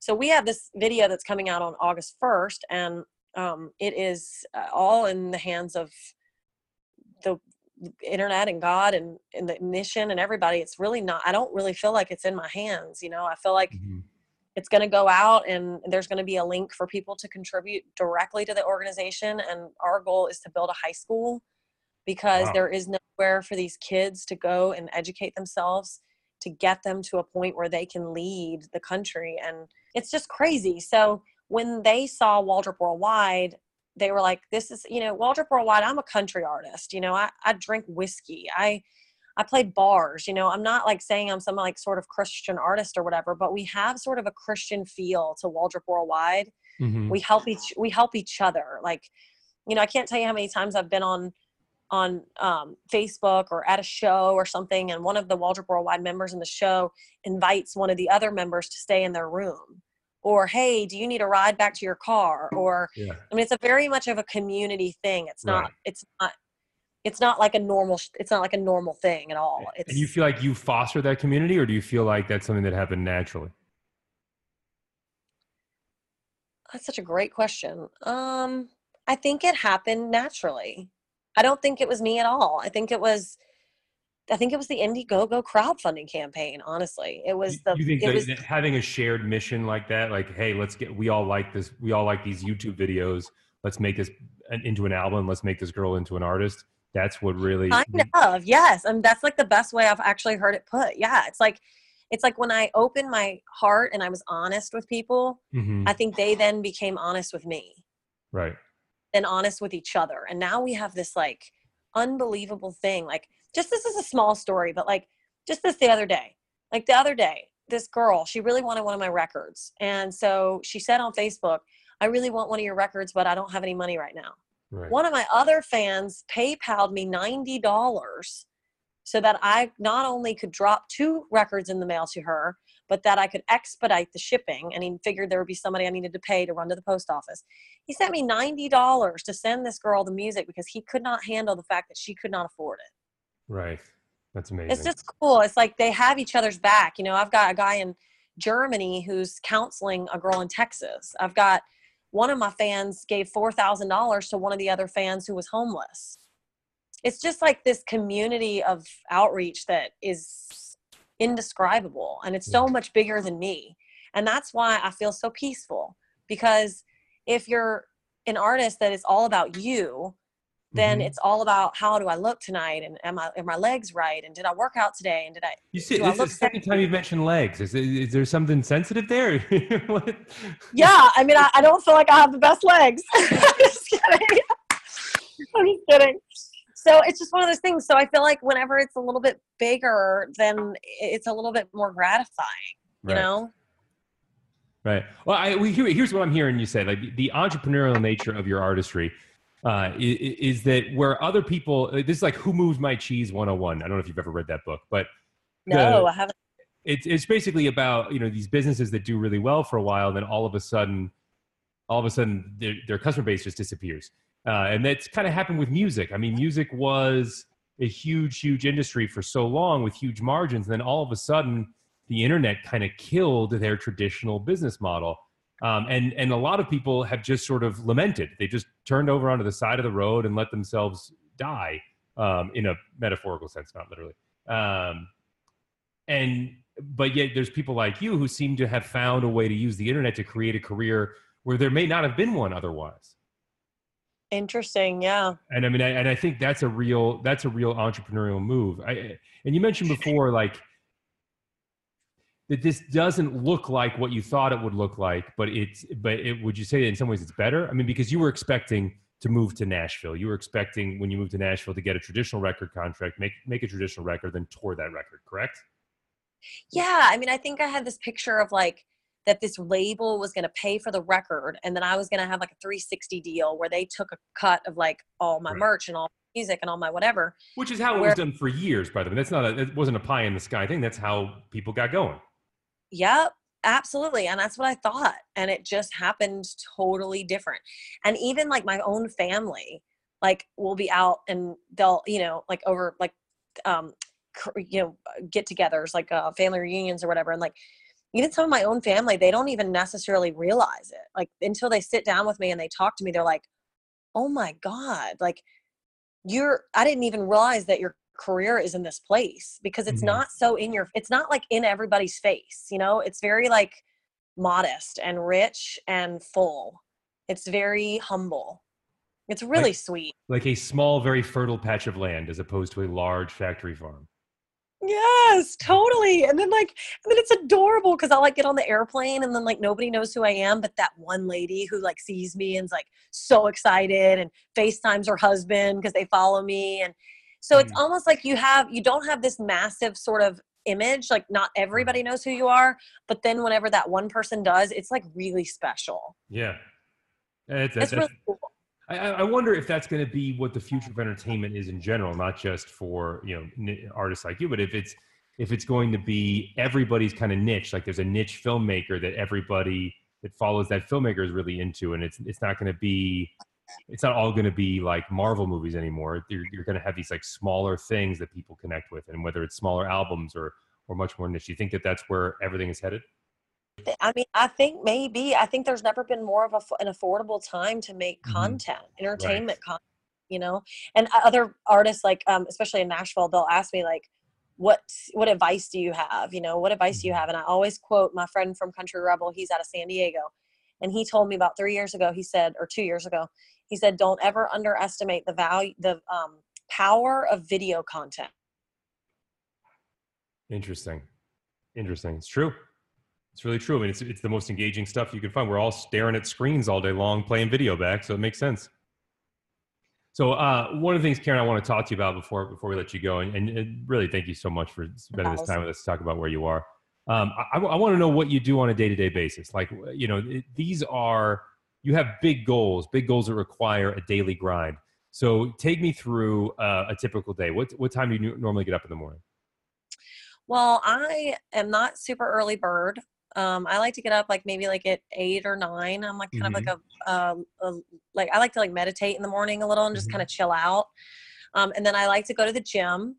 so we have this video that's coming out on august 1st and um, it is uh, all in the hands of the internet and god and, and the mission and everybody it's really not i don't really feel like it's in my hands you know i feel like Mhm. it's going to go out and there's going to be a link for people to contribute directly to the organization and our goal is to build a high school because Wow. there is nowhere for these kids to go and educate themselves to get them to a point where they can lead the country and it's just crazy so when they saw waldrup worldwide they were like this is you know waldrup worldwide i'm a country artist you know i, I drink whiskey i I play bars, you know, I'm not like saying I'm some like sort of Christian artist or whatever, but we have sort of a Christian feel to Waldrup Worldwide. Mhm. We help each we help each other. Like, you know, I can't tell you how many times I've been on on um, Facebook or at a show or something, and one of the Waldrup Worldwide members in the show invites one of the other members to stay in their room. Or, hey, do you need a ride back to your car? Or, Yeah. I mean, it's a very much of a community thing. It's not. Right. It's not. It's not like a normal. It's not like a normal thing at all. It's, And you feel like you foster that community, or do you feel like that's something that happened naturally? That's such a great question. Um, I think it happened naturally. I don't think it was me at all. I think it was I think it was the Indiegogo crowdfunding campaign. Honestly, it was the. You think it was, having a shared mission like that, like, hey, let's get, we all like this, we all like these YouTube videos. Let's make this an- into an album. Let's make this girl into an artist. That's what really. kind of yes, and that's like the best way I've actually heard it put. Yeah, it's like, it's like when I opened my heart and I was honest with people. Mhm, I think they then became honest with me. right. And honest with each other. And now we have this like unbelievable thing. Like, just this is a small story, but like, just this the other day, like the other day, this girl, she really wanted one of my records. And so she said on Facebook, I really want one of your records, but I don't have any money right now. Right. One of my other fans PayPal'd me $90 so that I not only could drop two records in the mail to her, but that I could expedite the shipping. And he figured there would be somebody I needed to pay to run to the post office. He sent me $90 to send this girl the music because he could not handle the fact that she could not afford it. Right. That's amazing. It's just cool. It's like they have each other's back. You know, I've got a guy in Germany who's counseling a girl in Texas. I've got one of my fans gave $4,000 to one of the other fans who was homeless. It's just like this community of outreach that is indescribable and it's so much bigger than me. And that's why I feel so peaceful because if you're an artist that is all about you, then Mhm. it's all about how do I look tonight and am I are my legs right and did I work out today and did I You see, do I this is the second time you've mentioned legs. Is, is there something sensitive there? Yeah, I mean I, I don't feel like I have the best legs. I'm just kidding. I'm just kidding. So it's just one of those things. So I feel like whenever it's a little bit bigger, then it's a little bit more gratifying, you know? Right. Well, I, we, here, here's what I'm hearing you say. Like the, entrepreneurial nature of your artistry uh, is, is that where other people, uh, this is like Who Moves My Cheese 101. I don't know if you've ever read that book, but No, The- I haven't. it's, it's basically about, you know, these businesses that do really well for a while, then all of a sudden, all of a sudden their, their customer base just disappears. Uh, and that's kind of happened with music. I mean, music was a huge, huge industry for so long with huge margins. And then all of a sudden, the internet kind of killed their traditional business model. Um, and, and a lot of people have just sort of lamented. They just turned over onto the side of the road and let themselves die um, in a metaphorical sense, not literally. Um, and but yet there's people like you who seem to have found a way to use the internet to create a career where there may not have been one otherwise Interesting, yeah. and i mean I, and i think that's a real that's a real entrepreneurial move. I, and you mentioned before like that this doesn't look like what you thought it would look like but it's but it would you say that in some ways it's better? I mean because you were expecting to move to nashville. You were expecting when you moved to nashville to get a traditional record contract make make a traditional record then tour that record correct? Yeah, I mean, I think I had this picture of like that this label was going to pay for the record, and then I was going to have like a 360 deal where they took a cut of like all my Right. merch and all my music and all my whatever. Which is how it was done for years, by the way. That's not a, it wasn't a pie in the sky thing. That's how people got going. Yep, absolutely. And that's what I thought. And it just happened totally different. And even like my own family, like will be out and they'll, you know, like over like, um, you know, get togethers, like uh, family reunions or whatever. And like, even some of my own family, they don't even necessarily realize it. Like until they sit down with me and they talk to me, they're like, oh my God, like you're, I didn't even realize that your career is in this place because it's Mhm. not so in your it's not like in everybody's face you know it's very like modest and rich and full it's very humble it's really sweet Like a small, very fertile patch of land as opposed to a large factory farm. Yes totally and then like and then it's adorable because i'll like get on the airplane and then like nobody knows who i am but that one lady who like sees me and's like so excited and facetimes her husband because they follow me and so it's Mm. almost like you have you don't have this massive sort of image like not everybody knows who you are but then whenever that one person does it's like really special Yeah. It's, it's that's- really cool I, I wonder if that's going to be what the future of entertainment is in general, not just for you know artists like you, but if it's if it's going to be everybody's kind of niche, like there's a niche filmmaker that everybody that follows that filmmaker is really into, and it's it's not going to be it's not all going to be like Marvel movies anymore. You're, you're going to have these like smaller things that people connect with, and whether it's smaller albums or or much more niche. You think that that's where everything is headed? I mean, I think maybe. I think there's never been more of a, an affordable time to make Mhm. content, entertainment content, you know? And other artists, like, um, especially in Nashville, they'll ask me, like, what what advice do you have you know what advice do you Mhm. have and i always quote my friend from country rebel he's out of san diego and he told me about three years ago he said or two years ago he said don't ever underestimate the value the um, power of video content Interesting. Interesting. It's true. It's really true. I mean, it's it's the most engaging stuff you can find. We're all staring at screens all day long, playing video back, so it makes sense. So, uh, one of the things, Karen, I want to talk to you about before before we let you go, and, and, really thank you so much for spending this time with us to talk about where you are. Um, I, I want to know what you do on a day to day basis. Like, you know, it, these are you have big goals, big goals that require a daily grind. So, take me through uh, a typical day. What what time do you normally get up in the morning? well i am not super early bird um, i like to get up like maybe like at eight or nine. I'm like kind of like a, uh, a like i like to like meditate in the morning a little and just Mhm. kind of chill out. Um, and then i like to go to the gym.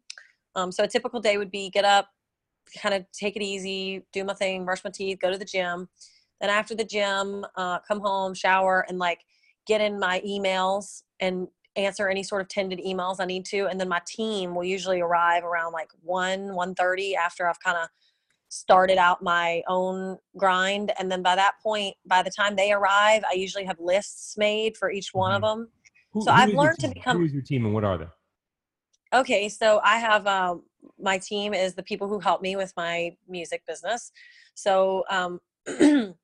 Um, so a typical day would be get up kind of take it easy do my thing brush my teeth go to the gym. Then after the gym uh, come home shower and like get in my emails and answer any sort of tended emails i need to. And then my team will usually arrive around like 1 1.30 after i've kind of started out my own grind and then by that point by the time they arrive i usually have lists made for each one of them Who- So who I've learned to become- Who is your team, and what are they? Okay, so I have um, my team is the people who help me with my music business. So, um,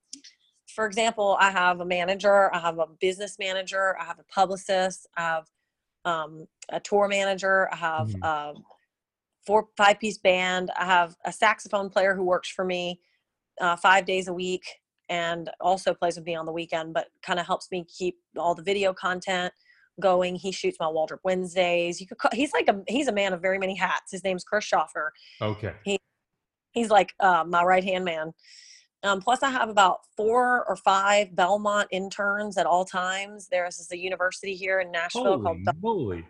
for example, I have a manager, I have a business manager, I have a publicist, I have um, a tour manager, I have Mhm. a four five piece band, I have a saxophone player who works for me uh, five days a week and also plays with me on the weekend, but kind of helps me keep all the video content going. He shoots my Waldrup Wednesdays. You could call, he's like a he's a man of very many hats. His name's Chris Schoffer. Okay. He He's like uh, my right hand man. Um, plus, I have about four or five Belmont interns at all times. There's this a university here in Nashville called Holy moly!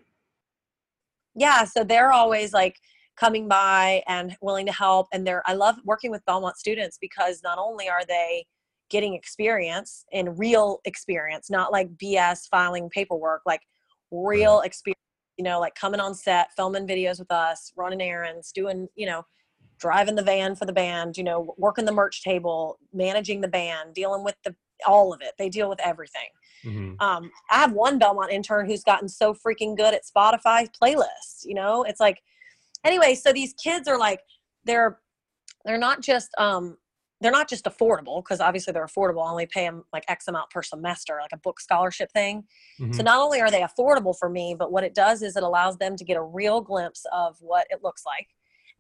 yeah so they're always like coming by and willing to help and they're i love working with belmont students because not only are they getting experience in real experience not like bs filing paperwork like real experience you know like coming on set filming videos with us running errands doing you know driving the van for the band you know working the merch table managing the band dealing with the all of it they deal with everything Mhm. um, I have one Belmont intern who's gotten so freaking good at Spotify playlists. You know, it's like, anyway. So these kids are like, they're they're not just um, they're not just affordable because obviously they're affordable. I only pay them like X amount per semester, like a book scholarship thing. So Mhm. not only are they affordable for me, but what it does is it allows them to get a real glimpse of what it looks like,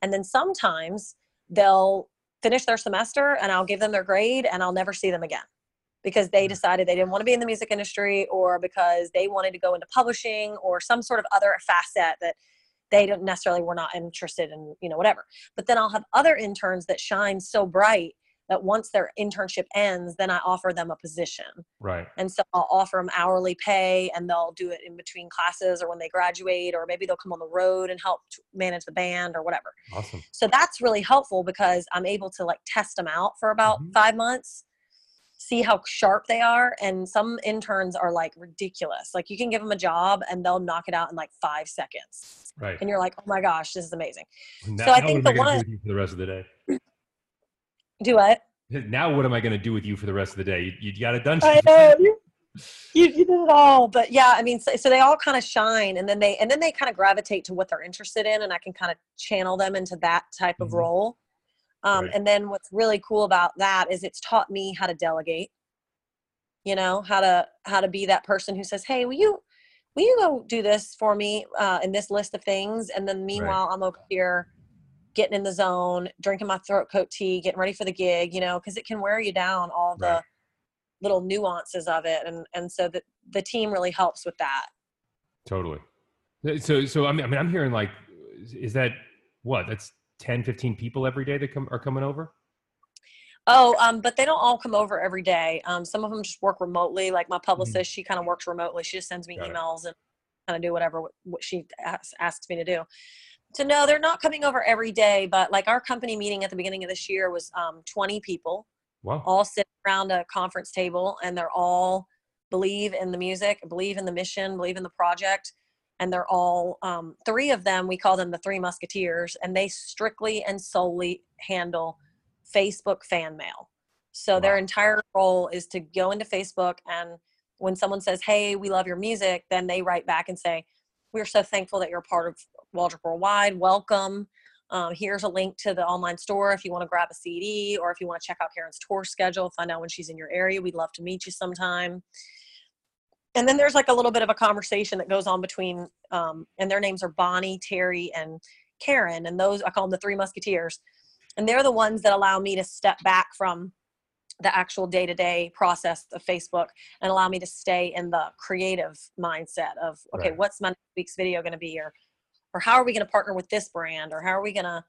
and then sometimes they'll finish their semester and I'll give them their grade and I'll never see them again because they Mhm. decided they didn't want to be in the music industry or because they wanted to go into publishing or some sort of other facet that they don't necessarily were not interested in, you know, whatever. But then I'll have other interns that shine so bright that once their internship ends, then I offer them a position. Right. And so I'll offer them hourly pay and they'll do it in between classes or when they graduate, or maybe they'll come on the road and help manage the band or whatever. Awesome. So that's really helpful because I'm able to like test them out for about Mhm. five months, see how sharp they are. And some interns are like ridiculous. Like you can give them a job and they'll knock it out in like five seconds. Right. And you're like, oh my gosh, this is amazing. Now, I think the I one- do for the rest of the day? Do what? Now what am I going to do with you for the rest of the day? You, you got it done. I know you, you, you did it all, but yeah, I mean, so, so they all kind of shine, and then they and then they kind of gravitate to what they're interested in, and I can kind of channel them into that type of Mhm. role. Um, Right. And then what's really cool about that is it's taught me how to delegate. You know how to how to be that person who says, "Hey, will you will you go do this for me uh, in this list of things?" And then meanwhile, I'm over here getting in the zone, drinking my throat coat tea, getting ready for the gig. You know, because it can wear you down all the Right. little nuances of it and and so the the team really helps with that Totally. So, so I mean, I mean, I'm hearing like, is that what? That's 10, 15 people every day that come are coming over. oh um but they don't all come over every day um some of them just work remotely like my publicist she kind of works remotely she just sends me Got it. emails and kind of do whatever what, what she asks, asks me to do so no they're not coming over every day but like our company meeting at the beginning of this year was um 20 people Wow. all sitting around a conference table and they're all believe in the music believe in the mission believe in the project and they're all um, three of them. We call them the Three Musketeers, and they strictly and solely handle Facebook fan mail. So wow. their entire role is to go into Facebook and when someone says, "Hey, we love your music," then they write back and say, "We're so thankful that you're part of Waldrup Worldwide. Welcome. Um, here's a link to the online store if you want to grab a CD or if you want to check out Karen's tour schedule, find out when she's in your area. We'd love to meet you sometime." And then there's like a little bit of a conversation that goes on between, um, and their names are Bonnie, Terry, and Karen, and those I call them the Three Musketeers, and they're the ones that allow me to step back from the actual day-to-day process of facebook and allow me to stay in the creative mindset of okay right. what's my next week's video going to be? Or or how are we going to partner with this brand? Or how are we going to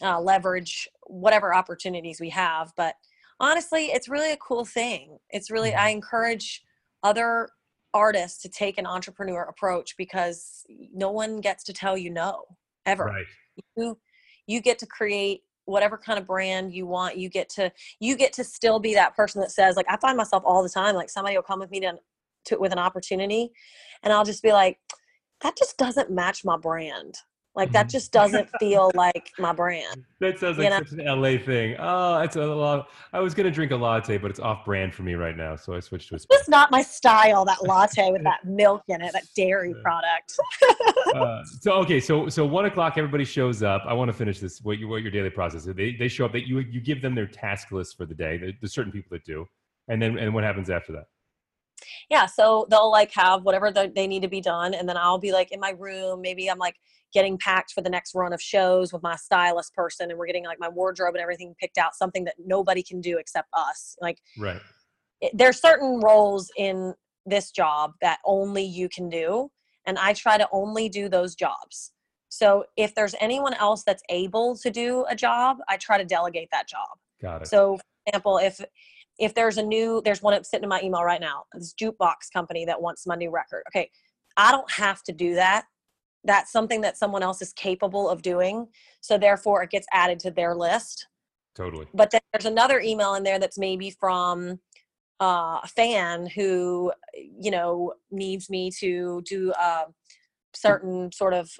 uh, leverage whatever opportunities we have? But honestly it's really a cool thing. It's really mm-hmm. i encourage other artists to take an entrepreneur approach because no one gets to tell you no ever. Right. you you get to create whatever kind of brand you want. You get to you get to still be that person that says like i find myself all the time like somebody will come with me to, to with an opportunity and i'll just be like that just doesn't match my brand like that mm-hmm. just doesn't feel like my brand. That sounds like you know? such an LA thing. Oh, that's a lot. I was gonna drink a latte, but it's off brand for me right now, so I switched to a. It's not my style. That latte with that milk in it, that dairy product. uh, so okay, so so one o'clock, everybody shows up. I want to finish this. What, you, what your daily process? Is. They they show up. That you you give them their task list for the day. There's certain people that do, and then and what happens after that? Yeah so they'll like have whatever they need to be done and then i'll be like in my room maybe i'm like getting packed for the next run of shows with my stylist person and we're getting like my wardrobe and everything picked out something that nobody can do except us like right. it, there's certain roles in this job that only you can do and i try to only do those jobs. So if there's anyone else that's able to do a job i try to delegate that job. Got it. So for example if if there's a new there's one sitting in my email right now this jukebox company that wants my new record. Okay i don't have to do that. That's something that someone else is capable of doing. So therefore it gets added to their list. Totally. But then there's another email in there that's maybe from uh, a fan who you know needs me to do a certain sort of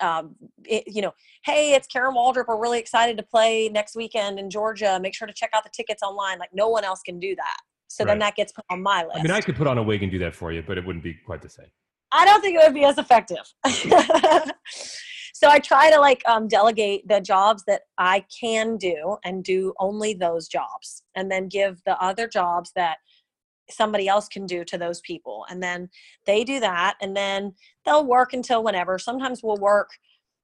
um, it, you know, hey, it's Karen Waldrup. We're really excited to play next weekend in Georgia. Make sure to check out the tickets online. Like no one else can do that. So right. then that gets put on my list. I mean, I could put on a wig and do that for you, but it wouldn't be quite the same. I don't think it would be as effective. so I try to like um, delegate the jobs that I can do and do only those jobs, and then give the other jobs that somebody else can do to those people and then they do that and then they'll work until whenever. Sometimes we'll work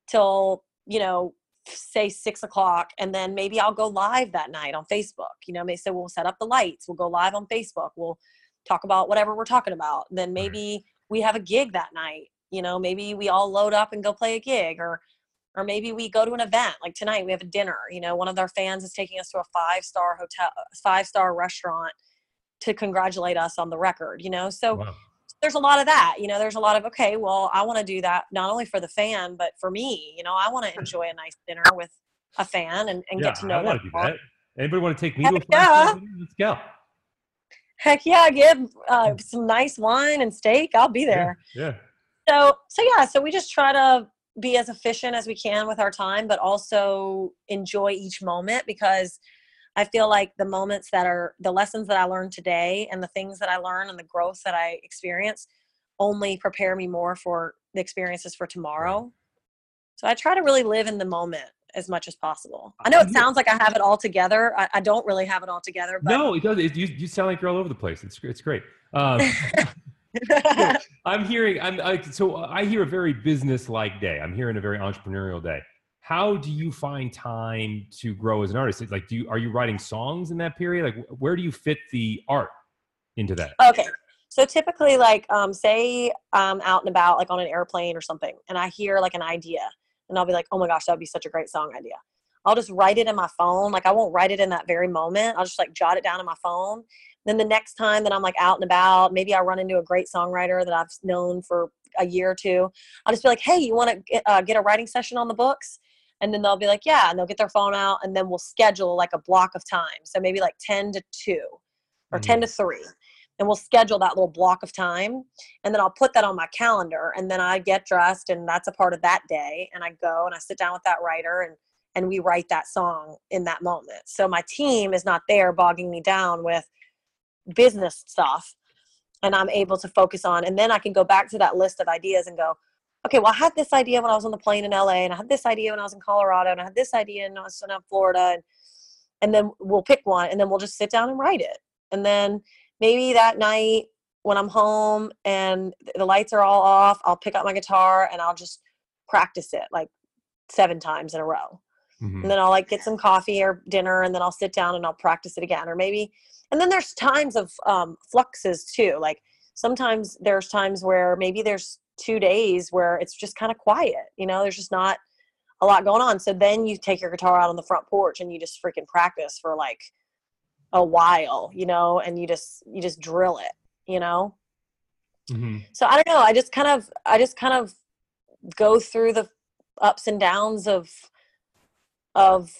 till you know say six o'clock and then maybe i'll go live that night on facebook. You know they say we'll set up the lights we'll go live on facebook we'll talk about whatever we're talking about. Then maybe we have a gig that night you know maybe we all load up and go play a gig or or maybe we go to an event like tonight we have a dinner you know one of our fans is taking us to a five star hotel uh, five star restaurant to congratulate us on the record, you know? So wow. there's a lot of that, you know, there's a lot of, okay, well, I want to do that not only for the fan, but for me, you know, I want to enjoy a nice dinner with a fan and, and yeah, get to know them. that. Anybody want to take me Heck to a yeah. Let's go. Heck yeah, give uh, some nice wine and steak. I'll be there. Yeah, yeah. So, so yeah, so we just try to be as efficient as we can with our time, but also enjoy each moment because I feel like the moments that are the lessons that I learned today and the things that I learn and the growth that I experience only prepare me more for the experiences for tomorrow. So I try to really live in the moment as much as possible. I know it sounds like I have it all together. I, I don't really have it all together. But no, it does. It, you, you sound like you're all over the place. It's it's great. Um, I'm hearing. I'm I, so I hear a very business-like day. I'm hearing a very entrepreneurial day how do you find time to grow as an artist? Like do you are you writing songs in that period? Like where do you fit the art into that? Okay. So typically like um, say i'm out and about like on an airplane or something and i hear like an idea and i'll be like oh my gosh that would be such a great song idea. I'll just write it in my phone. Like i won't write it in that very moment. I'll just like jot it down in my phone. Then the next time that i'm like out and about maybe i run into a great songwriter that i've known for a year or two. I'll just be like hey you want to uh, get a writing session on the books and then they'll be like yeah and they'll get their phone out and then we'll schedule like a block of time so maybe like 10 to 2 or mm-hmm. 10 to 3 and we'll schedule that little block of time and then i'll put that on my calendar and then i get dressed and that's a part of that day and i go and i sit down with that writer and and we write that song in that moment so my team is not there bogging me down with business stuff and i'm able to focus on and then i can go back to that list of ideas and go okay well i had this idea when i was on the plane in la and i had this idea when i was in colorado and i had this idea when i was in florida and, and then we'll pick one and then we'll just sit down and write it and then maybe that night when I'm home and the lights are all off, I'll pick up my guitar and I'll just practice it like seven times in a row. Mm-hmm. And then I'll like get some coffee or dinner and then I'll sit down and I'll practice it again. Or maybe, and then there's times of um, fluxes too. Like sometimes there's times where maybe there's two days where it's just kind of quiet, you know, there's just not a lot going on. So then you take your guitar out on the front porch and you just freaking practice for like a while, you know, and you just you just drill it, you know. Mm-hmm. So I don't know. I just kind of I just kind of go through the ups and downs of of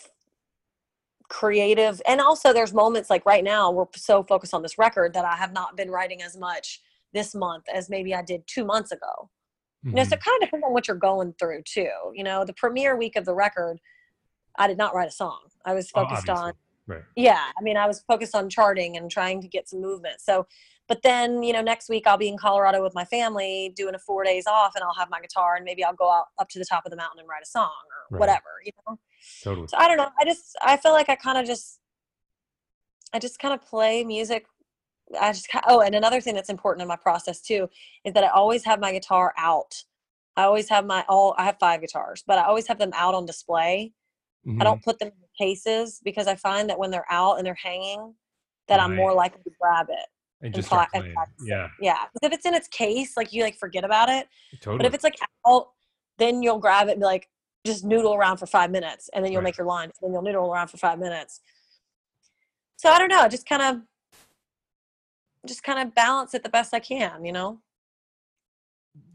creative and also there's moments like right now we're so focused on this record that I have not been writing as much this month as maybe I did 2 months ago. Mm-hmm. You know, so it kind of depends on what you're going through too. You know, the premiere week of the record I did not write a song. I was oh, focused oh, on Right. Yeah. I mean, I was focused on charting and trying to get some movement. So, but then, you know, next week I'll be in Colorado with my family doing a four days off and I'll have my guitar and maybe I'll go out up to the top of the mountain and write a song or right. whatever, you know? Totally. So I don't know. I just, I feel like I kind of just, I just kind of play music. I just, oh, and another thing that's important in my process too is that I always have my guitar out. I always have my all, I have five guitars, but I always have them out on display Mm-hmm. I don't put them in cases because I find that when they're out and they're hanging, that right. I'm more likely to grab it. And, just pla- and yeah, yeah. Because if it's in its case, like you like forget about it. Totally. But if it's like out, then you'll grab it and be like, just noodle around for five minutes, and then you'll right. make your line. And then you'll noodle around for five minutes. So I don't know. Just kind of, just kind of balance it the best I can. You know.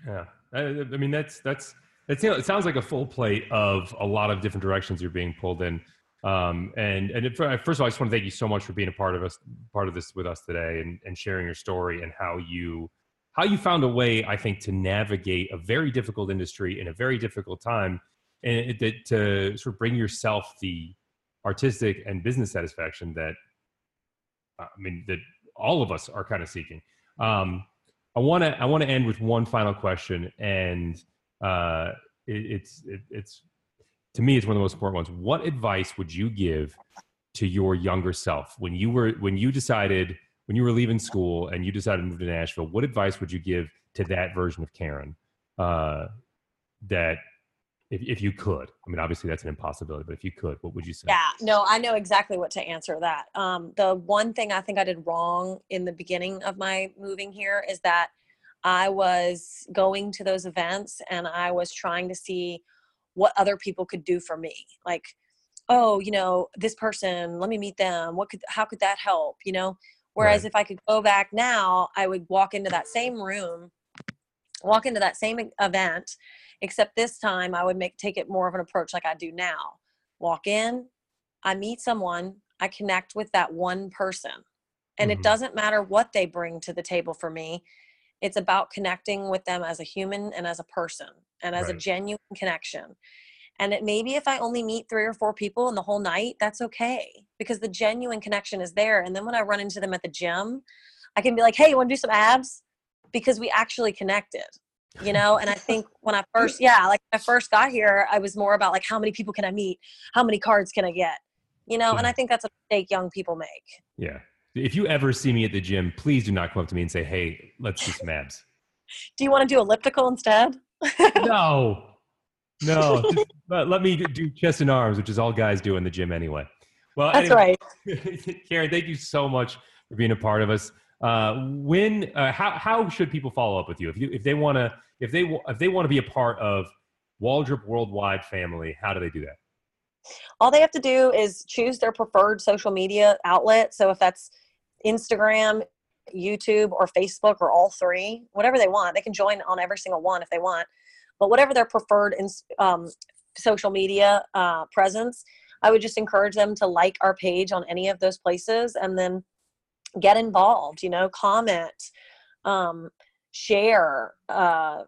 Yeah, I, I mean that's that's it, it sounds like a full plate of a lot of different directions you're being pulled in. Um, and and it, first of all, I just want to thank you so much for being a part of us, part of this with us today, and, and sharing your story and how you how you found a way, I think, to navigate a very difficult industry in a very difficult time, and it, to sort of bring yourself the artistic and business satisfaction that I mean that all of us are kind of seeking. Um, I want to I want to end with one final question, and uh, it, it's it, it's to me it's one of the most important ones. What advice would you give to your younger self when you were when you decided when you were leaving school and you decided to move to Nashville? What advice would you give to that version of Karen? Uh, that if, if you could i mean obviously that's an impossibility but if you could what would you say yeah no i know exactly what to answer that um, the one thing i think i did wrong in the beginning of my moving here is that I was going to those events and I was trying to see what other people could do for me. Like, oh, you know, this person, let me meet them. What could, how could that help? You know? Whereas right. if I could go back now, I would walk into that same room, walk into that same event, except this time I would make, take it more of an approach like I do now. Walk in, I meet someone, I connect with that one person. And mm-hmm. it doesn't matter what they bring to the table for me it's about connecting with them as a human and as a person and as right. a genuine connection. And it maybe if I only meet three or four people in the whole night, that's okay because the genuine connection is there. And then when I run into them at the gym, I can be like, hey, you want to do some abs? Because we actually connected, you know? And I think when I first, yeah, like when I first got here, I was more about like, how many people can I meet? How many cards can I get? You know? Yeah. And I think that's a mistake young people make. Yeah if you ever see me at the gym, please do not come up to me and say, "Hey, let's do some abs." Do you want to do elliptical instead? no, no. Just, let me do chest and arms, which is all guys do in the gym anyway. Well, that's anyway, right. Karen, thank you so much for being a part of us. Uh, when, uh, how, how should people follow up with you if you if they want to if they if they want to be a part of Waldrup Worldwide family? How do they do that? All they have to do is choose their preferred social media outlet. So if that's Instagram, YouTube, or Facebook, or all three, whatever they want. They can join on every single one if they want. But whatever their preferred in, um, social media uh, presence, I would just encourage them to like our page on any of those places and then get involved you know comment um, share uh,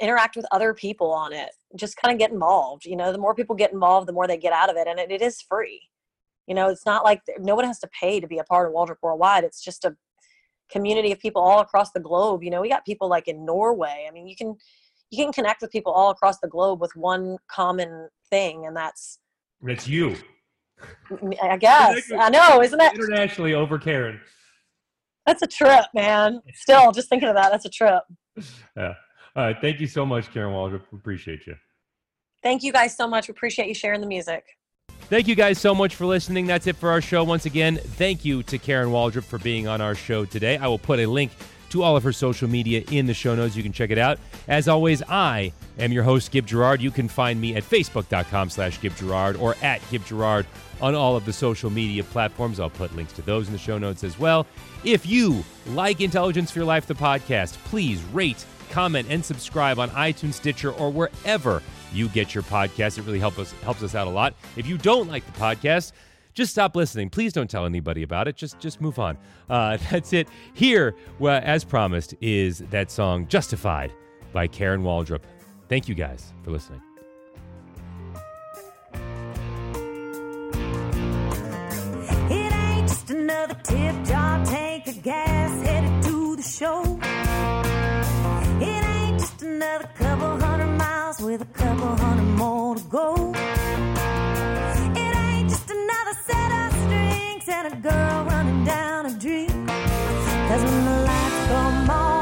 interact with other people on it. Just kind of get involved you know the more people get involved the more they get out of it and it, it is free. You know it's not like no one has to pay to be a part of waldrup worldwide. It's just a community of people all across the globe you know we got people like in norway. I mean you can you can connect with people all across the globe with one common thing and that's it's you. I guess. I know isn't it? internationally over karen that's a trip man still just thinking of that that's a trip yeah all right thank you so much karen waldrup appreciate you thank you guys so much we appreciate you sharing the music Thank you guys so much for listening. That's it for our show. Once again, thank you to Karen Waldrup for being on our show today. I will put a link to all of her social media in the show notes. You can check it out. As always, I am your host, Gib Gerard. You can find me at facebook.com slash Gib Gerard or at Gib Gerard on all of the social media platforms. I'll put links to those in the show notes as well. If you like Intelligence for Your Life, the podcast, please rate, comment, and subscribe on iTunes, Stitcher, or wherever you get your podcast. It really helps us helps us out a lot. If you don't like the podcast, just stop listening. Please don't tell anybody about it. Just just move on. Uh, that's it. Here, well, as promised, is that song "Justified" by Karen Waldrup. Thank you guys for listening. Another tip jar tank of gas headed to the show. It ain't just another couple hundred miles with a couple hundred more to go. It ain't just another set of strings and a girl running down a dream. Cause when the lights come on